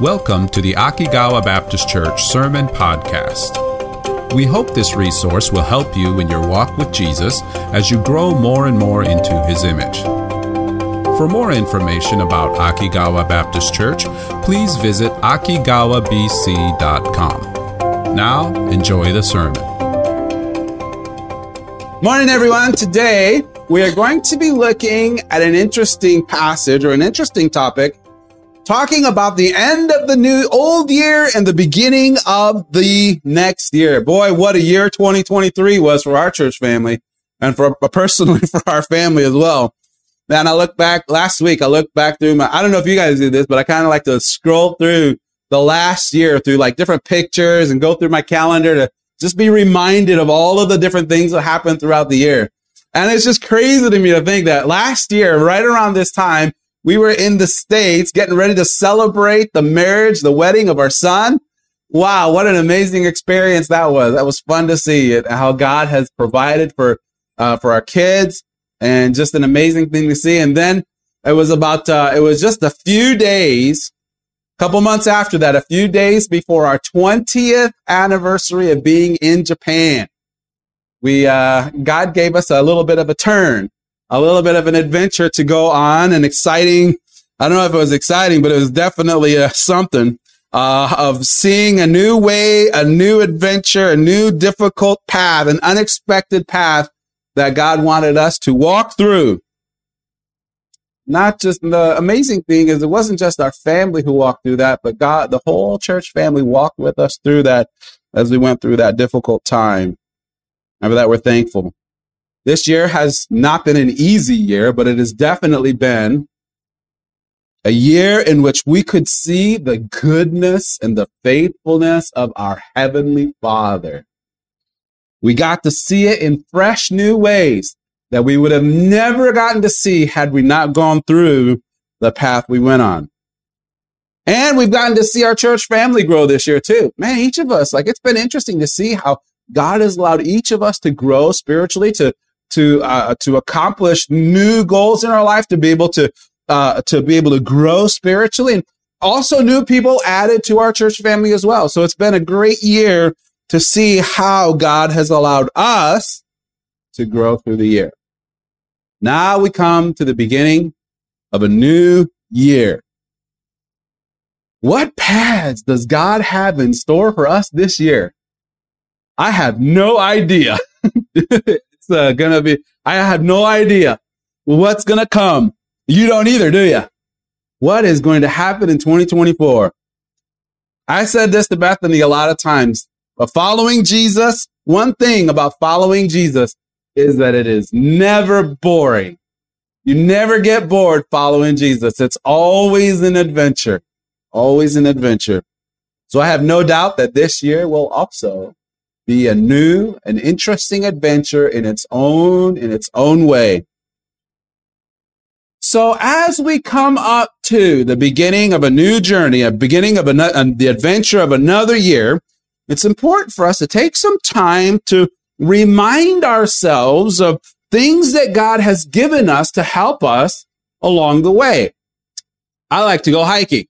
Welcome to the Akigawa Baptist Church Sermon Podcast. We hope this resource will help you in your walk with Jesus as you grow more and more into his image. For more information about Akigawa Baptist Church, please visit akigawabc.com. Now, enjoy the sermon. Morning, everyone. Today, we are going to be looking at an interesting passage or an interesting topic talking about the end of the new old year and the beginning of the next year. Boy, what a year 2023 was for our church family and for personally for our family as well. Man, I look back last week, I looked back through my, I don't know if you guys do this, but I kind of like to scroll through the last year through like different pictures and go through my calendar to just be reminded of all of the different things that happened throughout the year. And it's just crazy to me to think that last year, right around this time, we were in the States getting ready to celebrate the marriage, the wedding of our son. Wow, what an amazing experience that was. That was fun to see it, how God has provided for, uh, for our kids and just an amazing thing to see. And then it was about, uh, it was just a few days, a couple months after that, a few days before our 20th anniversary of being in Japan. We, uh, God gave us a little bit of a turn a little bit of an adventure to go on and exciting. I don't know if it was exciting, but it was definitely uh, something uh, of seeing a new way, a new adventure, a new difficult path, an unexpected path that God wanted us to walk through. Not just the amazing thing is it wasn't just our family who walked through that, but God, the whole church family walked with us through that as we went through that difficult time. And for that, we're thankful. This year has not been an easy year, but it has definitely been a year in which we could see the goodness and the faithfulness of our Heavenly Father. We got to see it in fresh new ways that we would have never gotten to see had we not gone through the path we went on. And we've gotten to see our church family grow this year too. Man, each of us, like it's been interesting to see how God has allowed each of us to grow spiritually, to to uh, to accomplish new goals in our life, to be able to uh, to be able to grow spiritually, and also new people added to our church family as well. So it's been a great year to see how God has allowed us to grow through the year. Now we come to the beginning of a new year. What paths does God have in store for us this year? I have no idea. uh, gonna be, I have no idea what's gonna come. You don't either, do you? What is going to happen in 2024? I said this to Bethany a lot of times, but following Jesus, one thing about following Jesus is that it is never boring. You never get bored following Jesus. It's always an adventure, always an adventure. So I have no doubt that this year will also be a new and interesting adventure in its own, in its own way. So as we come up to the beginning of a new journey, a beginning of an, the adventure of another year, it's important for us to take some time to remind ourselves of things that God has given us to help us along the way. I like to go hiking.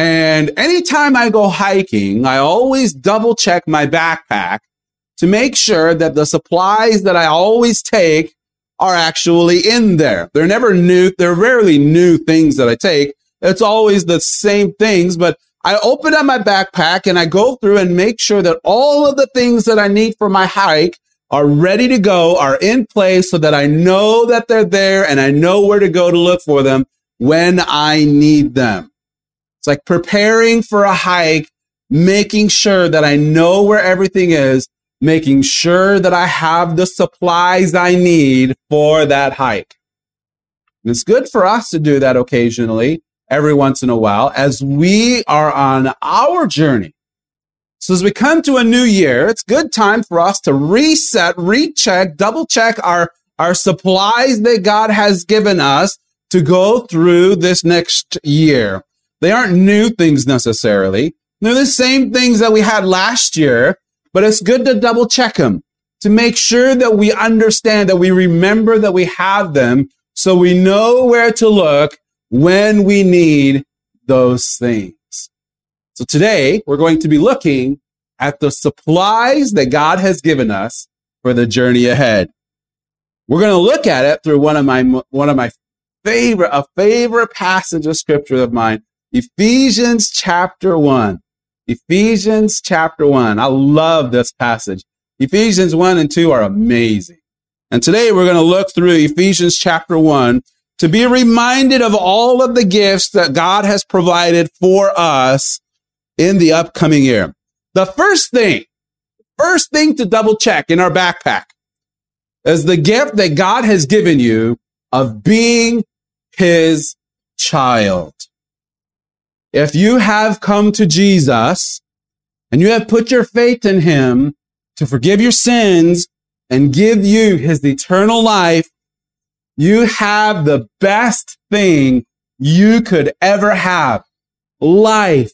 And anytime I go hiking, I always double check my backpack to make sure that the supplies that I always take are actually in there. They're never new. They're rarely new things that I take. It's always the same things, but I open up my backpack and I go through and make sure that all of the things that I need for my hike are ready to go, are in place so that I know that they're there and I know where to go to look for them when I need them. It's like preparing for a hike, making sure that I know where everything is, making sure that I have the supplies I need for that hike. And it's good for us to do that occasionally, every once in a while, as we are on our journey. So as we come to a new year, it's good time for us to reset, recheck, double check our, our supplies that God has given us to go through this next year. They aren't new things necessarily. They're the same things that we had last year, but it's good to double check them to make sure that we understand that we remember that we have them so we know where to look when we need those things. So today we're going to be looking at the supplies that God has given us for the journey ahead. We're going to look at it through one of my, one of my favorite, a favorite passage of scripture of mine, Ephesians chapter one. Ephesians chapter one. I love this passage. Ephesians one and two are amazing. And today we're going to look through Ephesians chapter one to be reminded of all of the gifts that God has provided for us in the upcoming year. The first thing, first thing to double check in our backpack is the gift that God has given you of being his child. If you have come to Jesus and you have put your faith in him to forgive your sins and give you his eternal life, you have the best thing you could ever have. Life.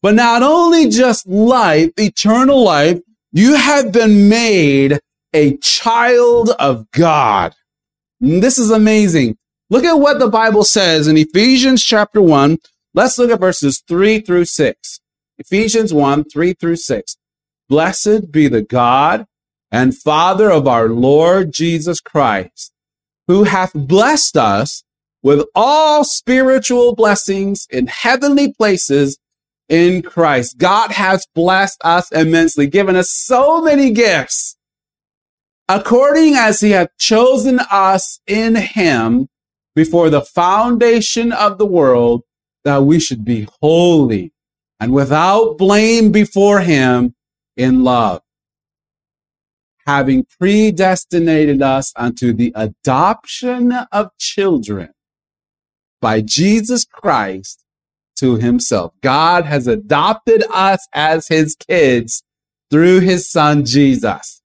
But not only just life, eternal life, you have been made a child of God. And this is amazing. Look at what the Bible says in Ephesians chapter 1. Let's look at verses 3 through 6. Ephesians 1, 3 through 6. Blessed be the God and Father of our Lord Jesus Christ, who hath blessed us with all spiritual blessings in heavenly places in Christ. God has blessed us immensely, given us so many gifts according as he hath chosen us in him before the foundation of the world, that we should be holy and without blame before him in love, having predestinated us unto the adoption of children by Jesus Christ to himself. God has adopted us as his kids through his son Jesus.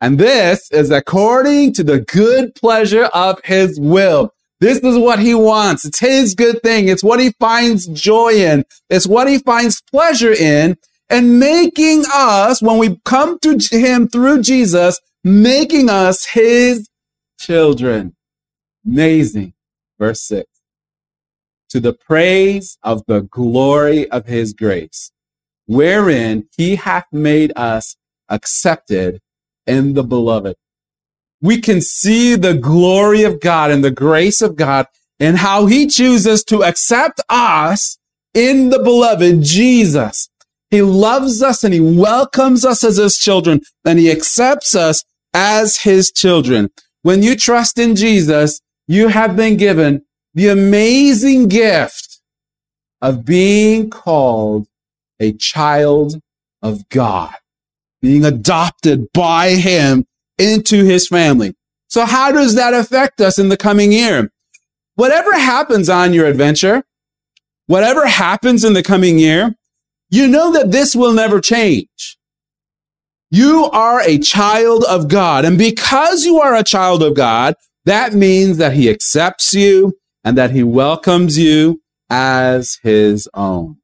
And this is according to the good pleasure of his will. This is what he wants. It's his good thing. It's what he finds joy in. It's what he finds pleasure in and making us, when we come to him through Jesus, making us his children. Amazing. Verse six. To the praise of the glory of his grace, wherein he hath made us accepted in the beloved we can see the glory of God and the grace of God and how he chooses to accept us in the beloved Jesus. He loves us and he welcomes us as his children and he accepts us as his children. When you trust in Jesus, you have been given the amazing gift of being called a child of God, being adopted by him into his family. So how does that affect us in the coming year? Whatever happens on your adventure, whatever happens in the coming year, you know that this will never change. You are a child of God. And because you are a child of God, that means that he accepts you and that he welcomes you as his own.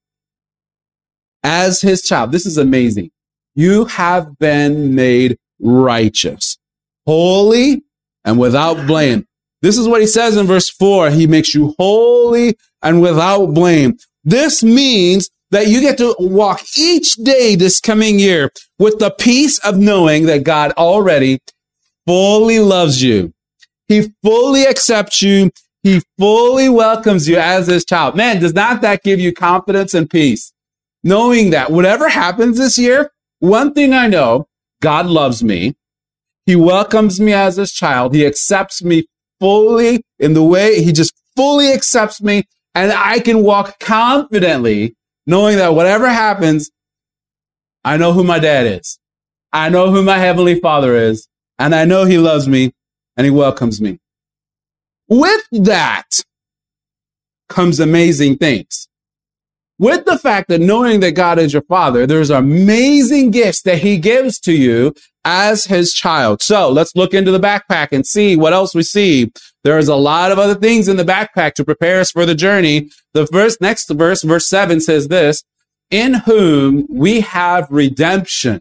As his child. This is amazing. You have been made righteous, holy, and without blame. This is what he says in verse four. He makes you holy and without blame. This means that you get to walk each day this coming year with the peace of knowing that God already fully loves you. He fully accepts you. He fully welcomes you as his child. Man, does not that give you confidence and peace? Knowing that whatever happens this year, one thing I know God loves me. He welcomes me as his child. He accepts me fully in the way he just fully accepts me. And I can walk confidently knowing that whatever happens, I know who my dad is. I know who my heavenly father is. And I know he loves me and he welcomes me. With that comes amazing things with the fact that knowing that God is your father, there's amazing gifts that he gives to you as his child. So let's look into the backpack and see what else we see. There's a lot of other things in the backpack to prepare us for the journey. The first, next verse, verse seven says this, in whom we have redemption.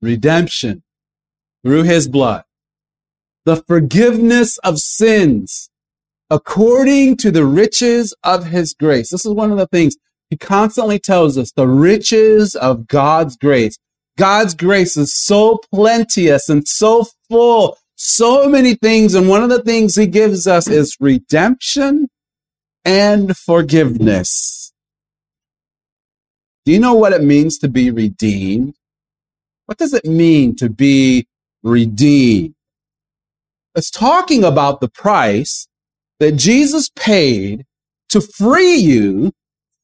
Redemption through his blood. The forgiveness of sins according to the riches of his grace. This is one of the things. he constantly tells us the riches of God's grace. God's grace is so plenteous and so full, so many things. And one of the things he gives us is redemption and forgiveness. Do you know what it means to be redeemed? What does it mean to be redeemed? It's talking about the price that Jesus paid to free you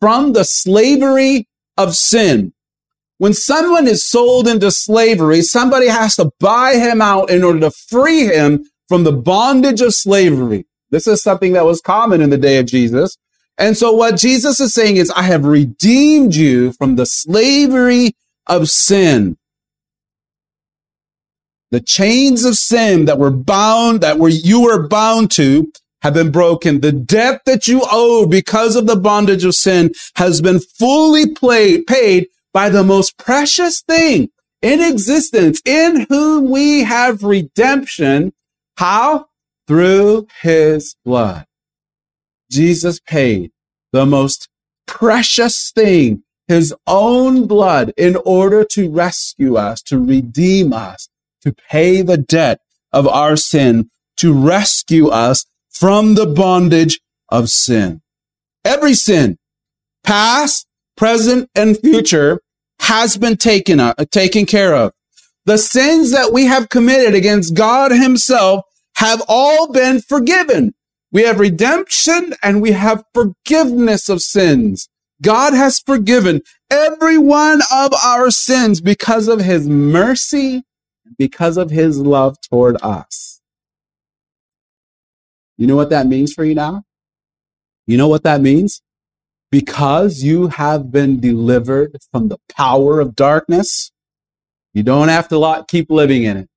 from the slavery of sin. When someone is sold into slavery, somebody has to buy him out in order to free him from the bondage of slavery. This is something that was common in the day of Jesus. And so what Jesus is saying is, I have redeemed you from the slavery of sin. The chains of sin that were bound, that were, you were bound to have been broken. The debt that you owe because of the bondage of sin has been fully paid by the most precious thing in existence in whom we have redemption. How? Through his blood. Jesus paid the most precious thing, his own blood in order to rescue us, to redeem us, to pay the debt of our sin, to rescue us from the bondage of sin. Every sin, past, present, and future, has been taken, uh, taken care of. The sins that we have committed against God himself have all been forgiven. We have redemption and we have forgiveness of sins. God has forgiven every one of our sins because of his mercy, because of his love toward us. You know what that means for you now? You know what that means? Because you have been delivered from the power of darkness, you don't have to keep living in it.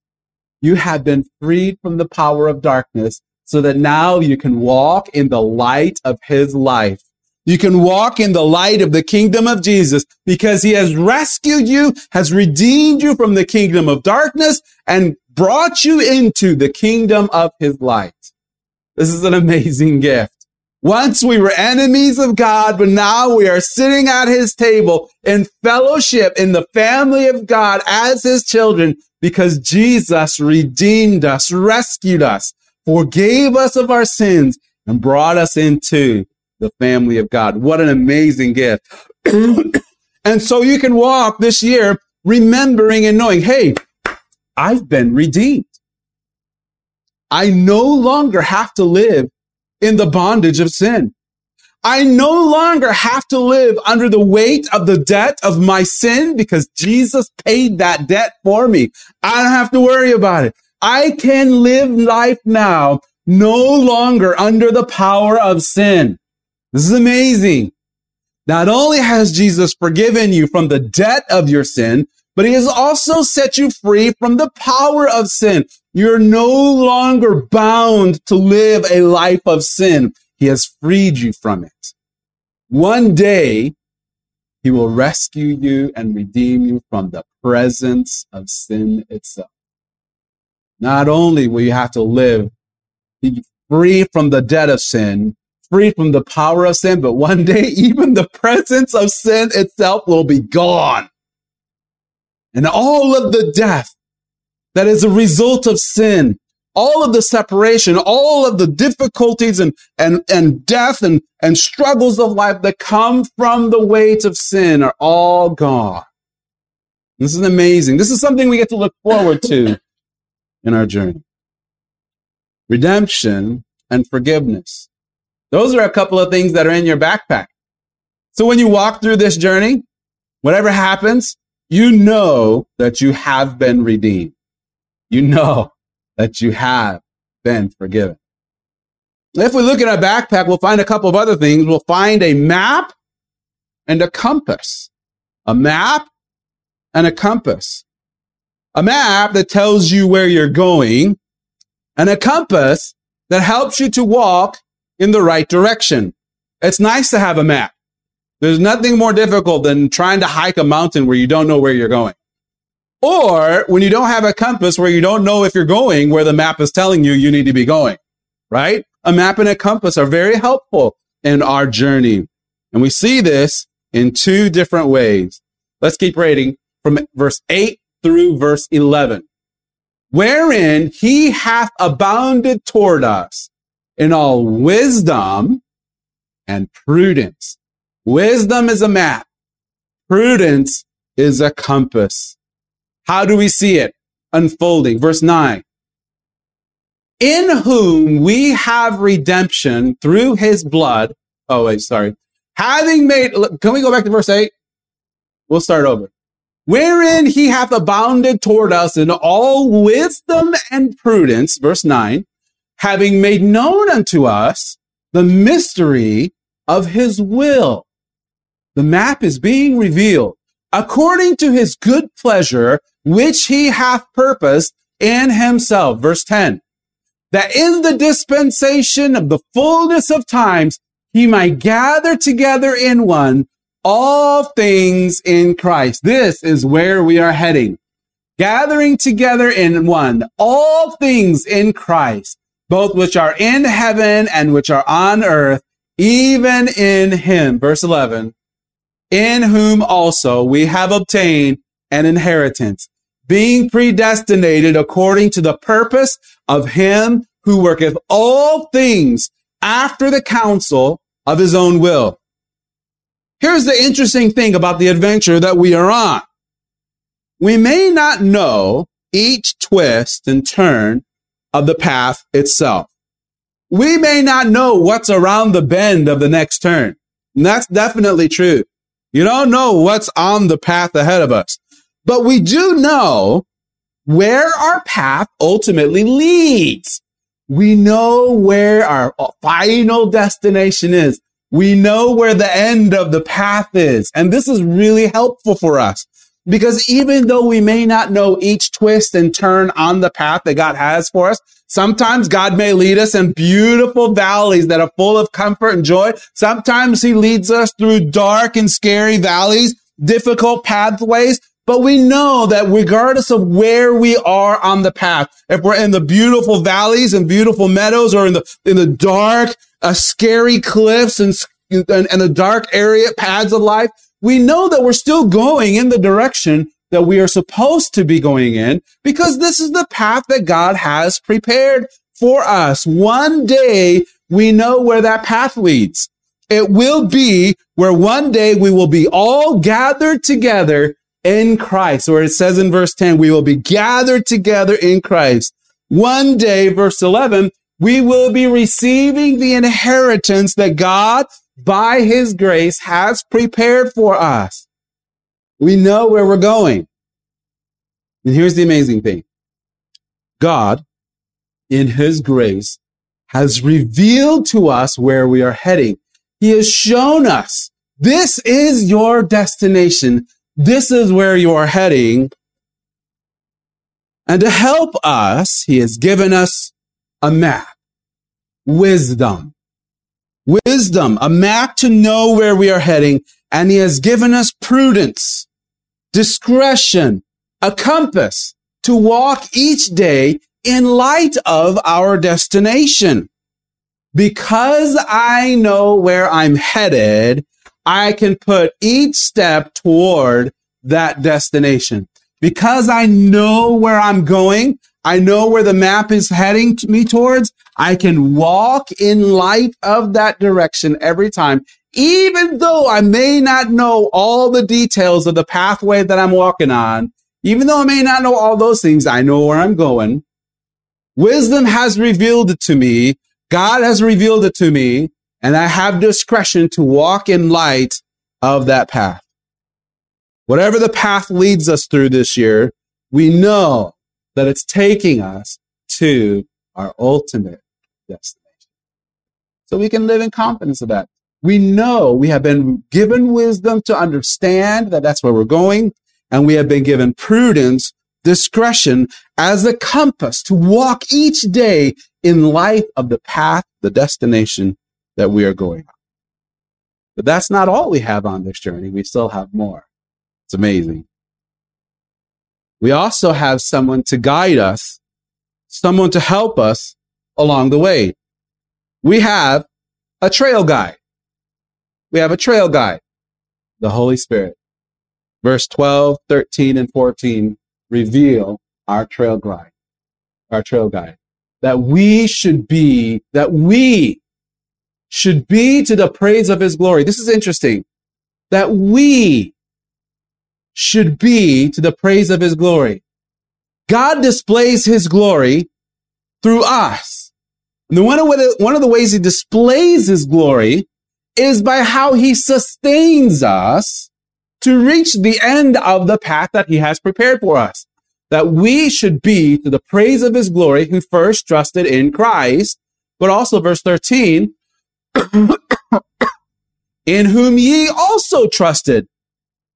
You have been freed from the power of darkness so that now you can walk in the light of his life. You can walk in the light of the kingdom of Jesus because he has rescued you, has redeemed you from the kingdom of darkness and brought you into the kingdom of his light. This is an amazing gift. Once we were enemies of God, but now we are sitting at his table in fellowship in the family of God as his children because Jesus redeemed us, rescued us, forgave us of our sins and brought us into the family of God. What an amazing gift. and so you can walk this year remembering and knowing, Hey, I've been redeemed. I no longer have to live in the bondage of sin. I no longer have to live under the weight of the debt of my sin because Jesus paid that debt for me. I don't have to worry about it. I can live life now no longer under the power of sin. This is amazing. Not only has Jesus forgiven you from the debt of your sin, but he has also set you free from the power of sin. You're no longer bound to live a life of sin. He has freed you from it. One day, he will rescue you and redeem you from the presence of sin itself. Not only will you have to live free from the debt of sin, free from the power of sin, but one day even the presence of sin itself will be gone. And all of the death that is a result of sin, all of the separation, all of the difficulties and, and, and death and, and struggles of life that come from the weight of sin are all gone. This is amazing. This is something we get to look forward to in our journey. Redemption and forgiveness. Those are a couple of things that are in your backpack. So when you walk through this journey, whatever happens, you know that you have been redeemed you know that you have been forgiven. If we look at our backpack, we'll find a couple of other things. We'll find a map and a compass. A map and a compass. A map that tells you where you're going and a compass that helps you to walk in the right direction. It's nice to have a map. There's nothing more difficult than trying to hike a mountain where you don't know where you're going. Or when you don't have a compass where you don't know if you're going where the map is telling you you need to be going, right? A map and a compass are very helpful in our journey. And we see this in two different ways. Let's keep reading from verse 8 through verse 11. Wherein he hath abounded toward us in all wisdom and prudence. Wisdom is a map. Prudence is a compass. How do we see it unfolding? Verse 9. In whom we have redemption through his blood. Oh, wait, sorry. Having made, can we go back to verse 8? We'll start over. Wherein he hath abounded toward us in all wisdom and prudence. Verse 9. Having made known unto us the mystery of his will. The map is being revealed according to his good pleasure, which he hath purposed in himself. Verse 10. That in the dispensation of the fullness of times, he might gather together in one all things in Christ. This is where we are heading. Gathering together in one all things in Christ, both which are in heaven and which are on earth, even in him. Verse 11 in whom also we have obtained an inheritance, being predestinated according to the purpose of him who worketh all things after the counsel of his own will. Here's the interesting thing about the adventure that we are on. We may not know each twist and turn of the path itself. We may not know what's around the bend of the next turn. And that's definitely true. You don't know what's on the path ahead of us, but we do know where our path ultimately leads. We know where our final destination is. We know where the end of the path is. And this is really helpful for us because even though we may not know each twist and turn on the path that God has for us, Sometimes God may lead us in beautiful valleys that are full of comfort and joy. Sometimes he leads us through dark and scary valleys, difficult pathways. But we know that regardless of where we are on the path, if we're in the beautiful valleys and beautiful meadows or in the, in the dark, uh, scary cliffs and, and, and the dark area paths of life, we know that we're still going in the direction that we are supposed to be going in because this is the path that God has prepared for us. One day we know where that path leads. It will be where one day we will be all gathered together in Christ, where it says in verse 10, we will be gathered together in Christ. One day, verse 11, we will be receiving the inheritance that God, by his grace, has prepared for us. We know where we're going. And here's the amazing thing. God, in his grace, has revealed to us where we are heading. He has shown us this is your destination. This is where you are heading. And to help us, he has given us a map, wisdom, wisdom, a map to know where we are heading. And he has given us prudence, discretion, a compass to walk each day in light of our destination. Because I know where I'm headed, I can put each step toward that destination. Because I know where I'm going, I know where the map is heading me towards, I can walk in light of that direction every time, even though I may not know all the details of the pathway that I'm walking on. Even though I may not know all those things, I know where I'm going. Wisdom has revealed it to me. God has revealed it to me. And I have discretion to walk in light of that path. Whatever the path leads us through this year, we know that it's taking us to our ultimate destination. So we can live in confidence of that. We know we have been given wisdom to understand that that's where we're going and we have been given prudence, discretion as a compass to walk each day in light of the path, the destination that we are going on. But that's not all we have on this journey. We still have more. It's amazing. We also have someone to guide us, someone to help us along the way. We have a trail guide. We have a trail guide. The Holy Spirit. Verse 12, 13, and 14 reveal our trail guide, our trail guide. That we should be, that we should be to the praise of his glory. This is interesting. That we should be to the praise of his glory. God displays his glory through us. And one of, the, one of the ways he displays his glory is by how he sustains us to reach the end of the path that he has prepared for us. That we should be to the praise of his glory who first trusted in Christ, but also verse 13, in whom ye also trusted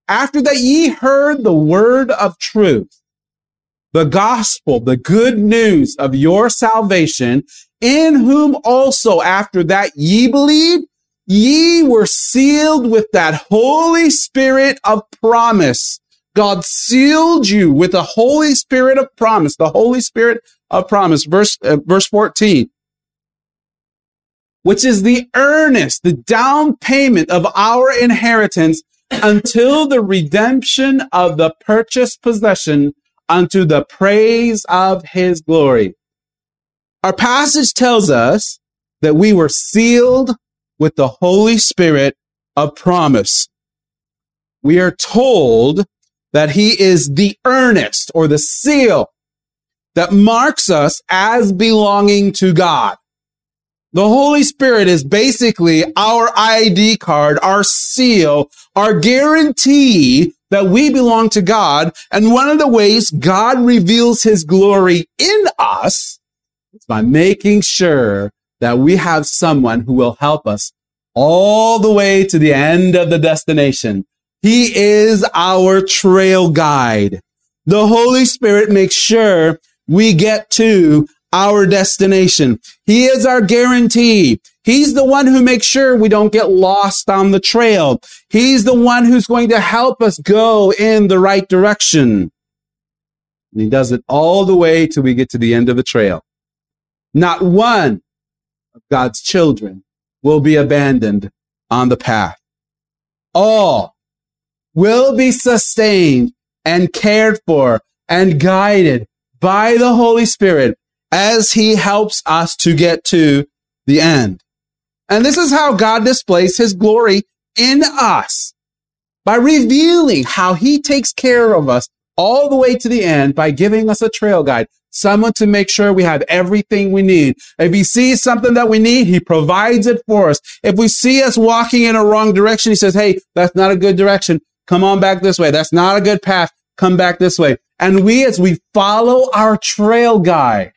after that ye heard the word of truth, the gospel, the good news of your salvation, in whom also after that ye believed, ye were sealed with that Holy Spirit of promise. God sealed you with the Holy Spirit of promise, the Holy Spirit of promise. Verse, uh, verse 14 which is the earnest, the down payment of our inheritance until the redemption of the purchased possession unto the praise of his glory. Our passage tells us that we were sealed with the Holy Spirit of promise. We are told that he is the earnest or the seal that marks us as belonging to God. The Holy Spirit is basically our ID card, our seal, our guarantee that we belong to God. And one of the ways God reveals his glory in us is by making sure that we have someone who will help us all the way to the end of the destination. He is our trail guide. The Holy Spirit makes sure we get to our destination. He is our guarantee. He's the one who makes sure we don't get lost on the trail. He's the one who's going to help us go in the right direction. And he does it all the way till we get to the end of the trail. Not one of God's children will be abandoned on the path. All will be sustained and cared for and guided by the Holy Spirit as he helps us to get to the end. And this is how God displays his glory in us by revealing how he takes care of us all the way to the end by giving us a trail guide, someone to make sure we have everything we need. If he sees something that we need, he provides it for us. If we see us walking in a wrong direction, he says, Hey, that's not a good direction. Come on back this way. That's not a good path. Come back this way. And we, as we follow our trail guide,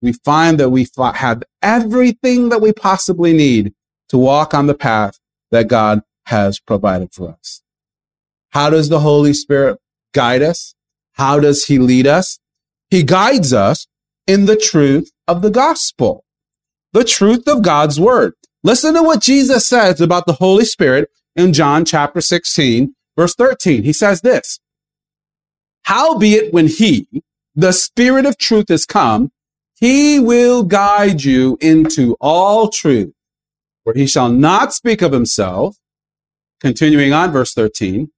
we find that we have everything that we possibly need to walk on the path that God has provided for us. How does the Holy Spirit guide us? How does he lead us? He guides us in the truth of the gospel, the truth of God's word. Listen to what Jesus says about the Holy Spirit in John chapter 16, verse 13. He says this, Howbeit when he, the spirit of truth is come, he will guide you into all truth, for he shall not speak of himself. Continuing on, verse 13.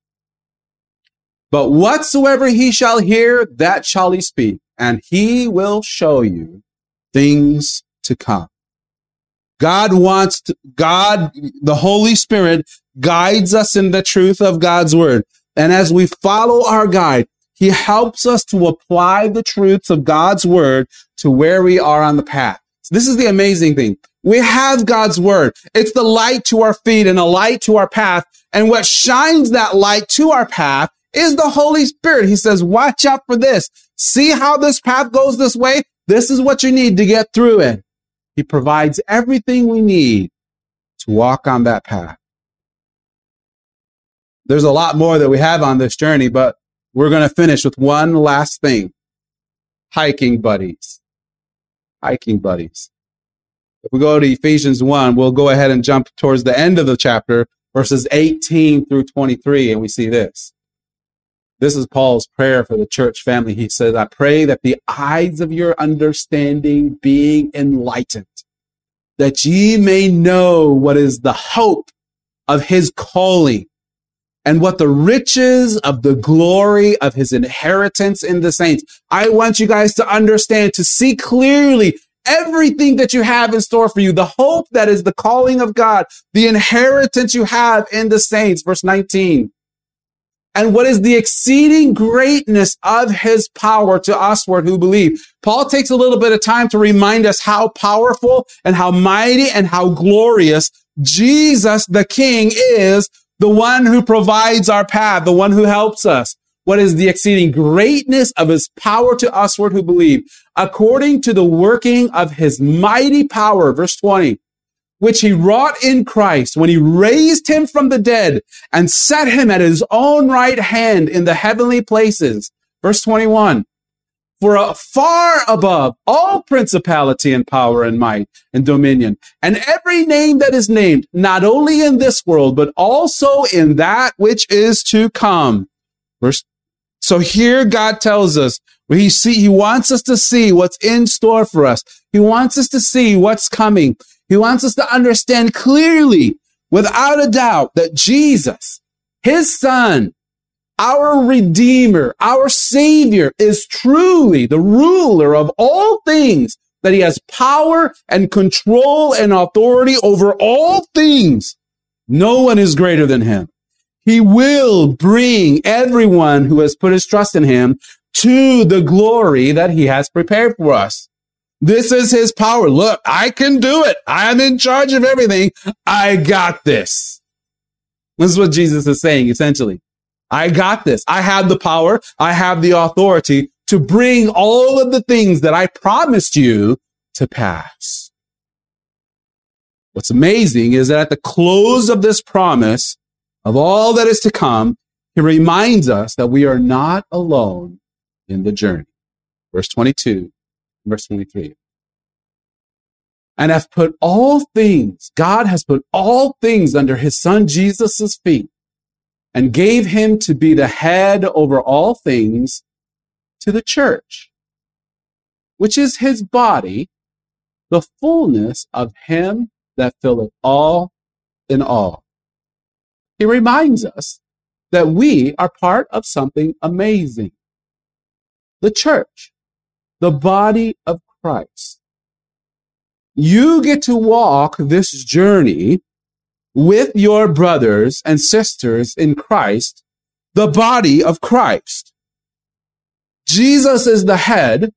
But whatsoever he shall hear, that shall he speak, and he will show you things to come. God wants to, God, the Holy Spirit guides us in the truth of God's word. And as we follow our guide, he helps us to apply the truths of God's word to where we are on the path. So this is the amazing thing. We have God's word. It's the light to our feet and a light to our path. And what shines that light to our path is the Holy Spirit. He says, watch out for this. See how this path goes this way? This is what you need to get through it. He provides everything we need to walk on that path. There's a lot more that we have on this journey, but we're going to finish with one last thing. Hiking buddies. Hiking buddies. If we go to Ephesians 1, we'll go ahead and jump towards the end of the chapter, verses 18 through 23, and we see this. This is Paul's prayer for the church family. He says, I pray that the eyes of your understanding being enlightened, that ye may know what is the hope of his calling and what the riches of the glory of his inheritance in the saints. I want you guys to understand, to see clearly everything that you have in store for you, the hope that is the calling of God, the inheritance you have in the saints. Verse 19. And what is the exceeding greatness of his power to usward who believe? Paul takes a little bit of time to remind us how powerful and how mighty and how glorious Jesus the King is, the one who provides our path, the one who helps us. What is the exceeding greatness of his power to usward who believe? According to the working of his mighty power, verse 20, which he wrought in Christ when he raised him from the dead and set him at his own right hand in the heavenly places. Verse 21, for uh, far above all principality and power and might and dominion and every name that is named, not only in this world, but also in that which is to come. Verse. So here God tells us he see, he wants us to see what's in store for us. He wants us to see what's coming. He wants us to understand clearly, without a doubt, that Jesus, his son, our Redeemer, our Savior is truly the ruler of all things, that he has power and control and authority over all things. No one is greater than him. He will bring everyone who has put his trust in him to the glory that he has prepared for us. This is his power. Look, I can do it. I'm in charge of everything. I got this. This is what Jesus is saying, essentially. I got this. I have the power. I have the authority to bring all of the things that I promised you to pass. What's amazing is that at the close of this promise of all that is to come, he reminds us that we are not alone in the journey. Verse 22, verse 23 and have put all things, God has put all things under his son Jesus' feet and gave him to be the head over all things to the church, which is his body, the fullness of him that filleth all in all. He reminds us that we are part of something amazing. The church, the body of Christ. You get to walk this journey with your brothers and sisters in Christ, the body of Christ. Jesus is the head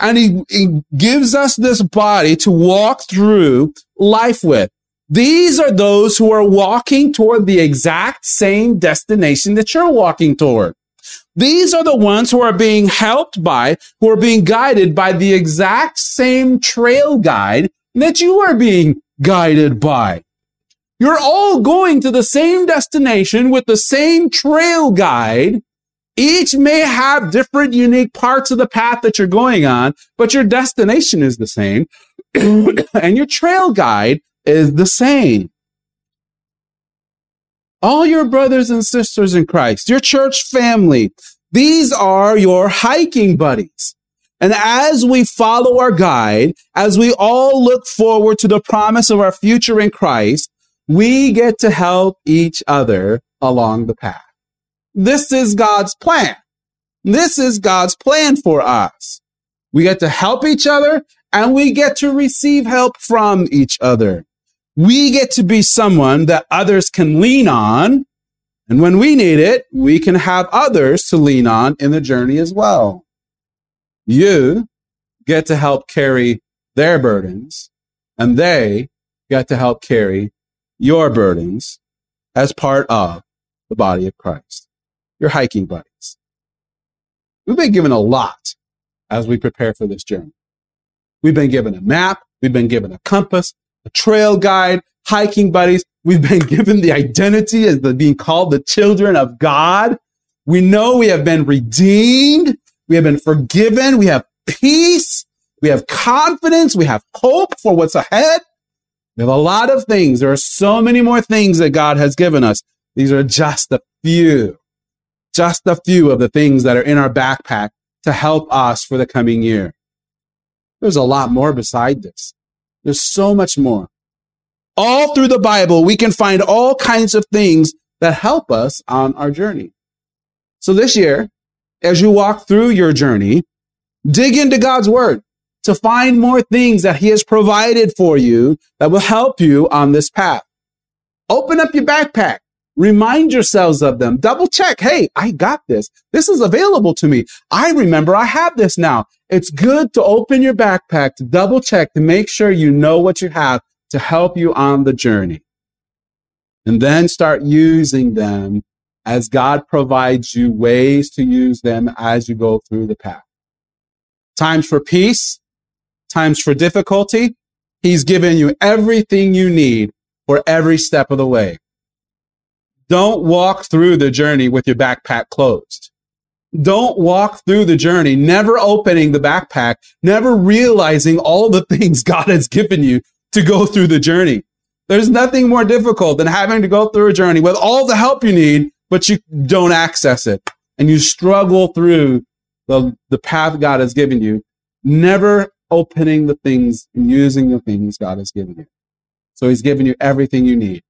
and he, he, gives us this body to walk through life with. These are those who are walking toward the exact same destination that you're walking toward. These are the ones who are being helped by, who are being guided by the exact same trail guide that you are being guided by. You're all going to the same destination with the same trail guide. Each may have different unique parts of the path that you're going on, but your destination is the same and your trail guide is the same. All your brothers and sisters in Christ, your church family, these are your hiking buddies. And as we follow our guide, as we all look forward to the promise of our future in Christ, we get to help each other along the path. This is God's plan. This is God's plan for us. We get to help each other and we get to receive help from each other. We get to be someone that others can lean on. And when we need it, we can have others to lean on in the journey as well. You get to help carry their burdens and they get to help carry your burdens as part of the body of Christ. Your hiking buddies. We've been given a lot as we prepare for this journey. We've been given a map. We've been given a compass, trail guide, hiking buddies. We've been given the identity as the, being called the children of God. We know we have been redeemed. We have been forgiven. We have peace. We have confidence. We have hope for what's ahead. We have a lot of things. There are so many more things that God has given us. These are just a few, just a few of the things that are in our backpack to help us for the coming year. There's a lot more beside this. There's so much more. All through the Bible, we can find all kinds of things that help us on our journey. So this year, as you walk through your journey, dig into God's word to find more things that he has provided for you that will help you on this path. Open up your backpack. Remind yourselves of them. Double check. Hey, I got this. This is available to me. I remember I have this now. It's good to open your backpack to double check to make sure you know what you have to help you on the journey. And then start using them as God provides you ways to use them as you go through the path. Times for peace, times for difficulty. He's given you everything you need for every step of the way. Don't walk through the journey with your backpack closed. Don't walk through the journey, never opening the backpack, never realizing all the things God has given you to go through the journey. There's nothing more difficult than having to go through a journey with all the help you need, but you don't access it and you struggle through the, the path God has given you, never opening the things and using the things God has given you. So he's given you everything you need.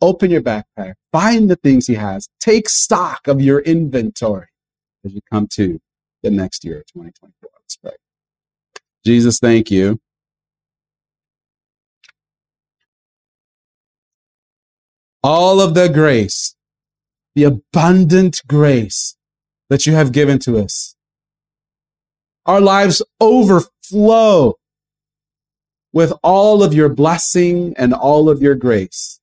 Open your backpack, find the things he has, take stock of your inventory as you come to the next year, 2024. Let's pray. Jesus, thank you. All of the grace, the abundant grace that you have given to us. Our lives overflow with all of your blessing and all of your grace.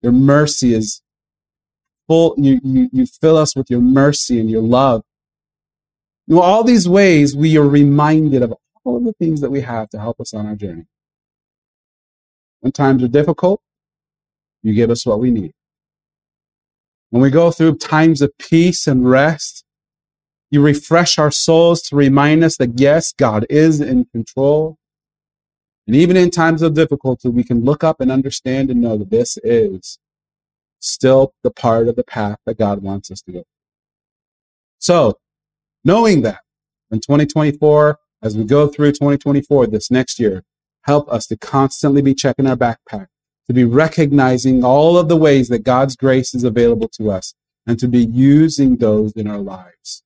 Your mercy is full. You, you, you fill us with your mercy and your love. In all these ways, we are reminded of all of the things that we have to help us on our journey. When times are difficult, you give us what we need. When we go through times of peace and rest, you refresh our souls to remind us that yes, God is in control. And even in times of difficulty, we can look up and understand and know that this is still the part of the path that God wants us to go. So, knowing that in 2024, as we go through 2024 this next year, help us to constantly be checking our backpack, to be recognizing all of the ways that God's grace is available to us, and to be using those in our lives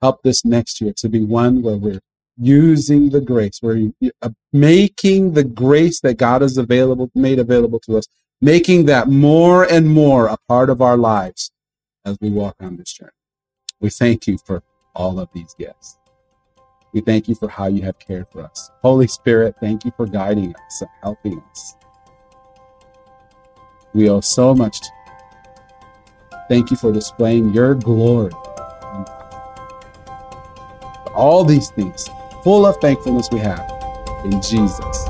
help this next year to be one where we're using the grace, we're uh, making the grace that God has available, made available to us, making that more and more a part of our lives as we walk on this journey. We thank you for all of these gifts. We thank you for how you have cared for us. Holy Spirit, thank you for guiding us and helping us. We owe so much to you. Thank you for displaying your glory all these things, full of thankfulness we have in Jesus.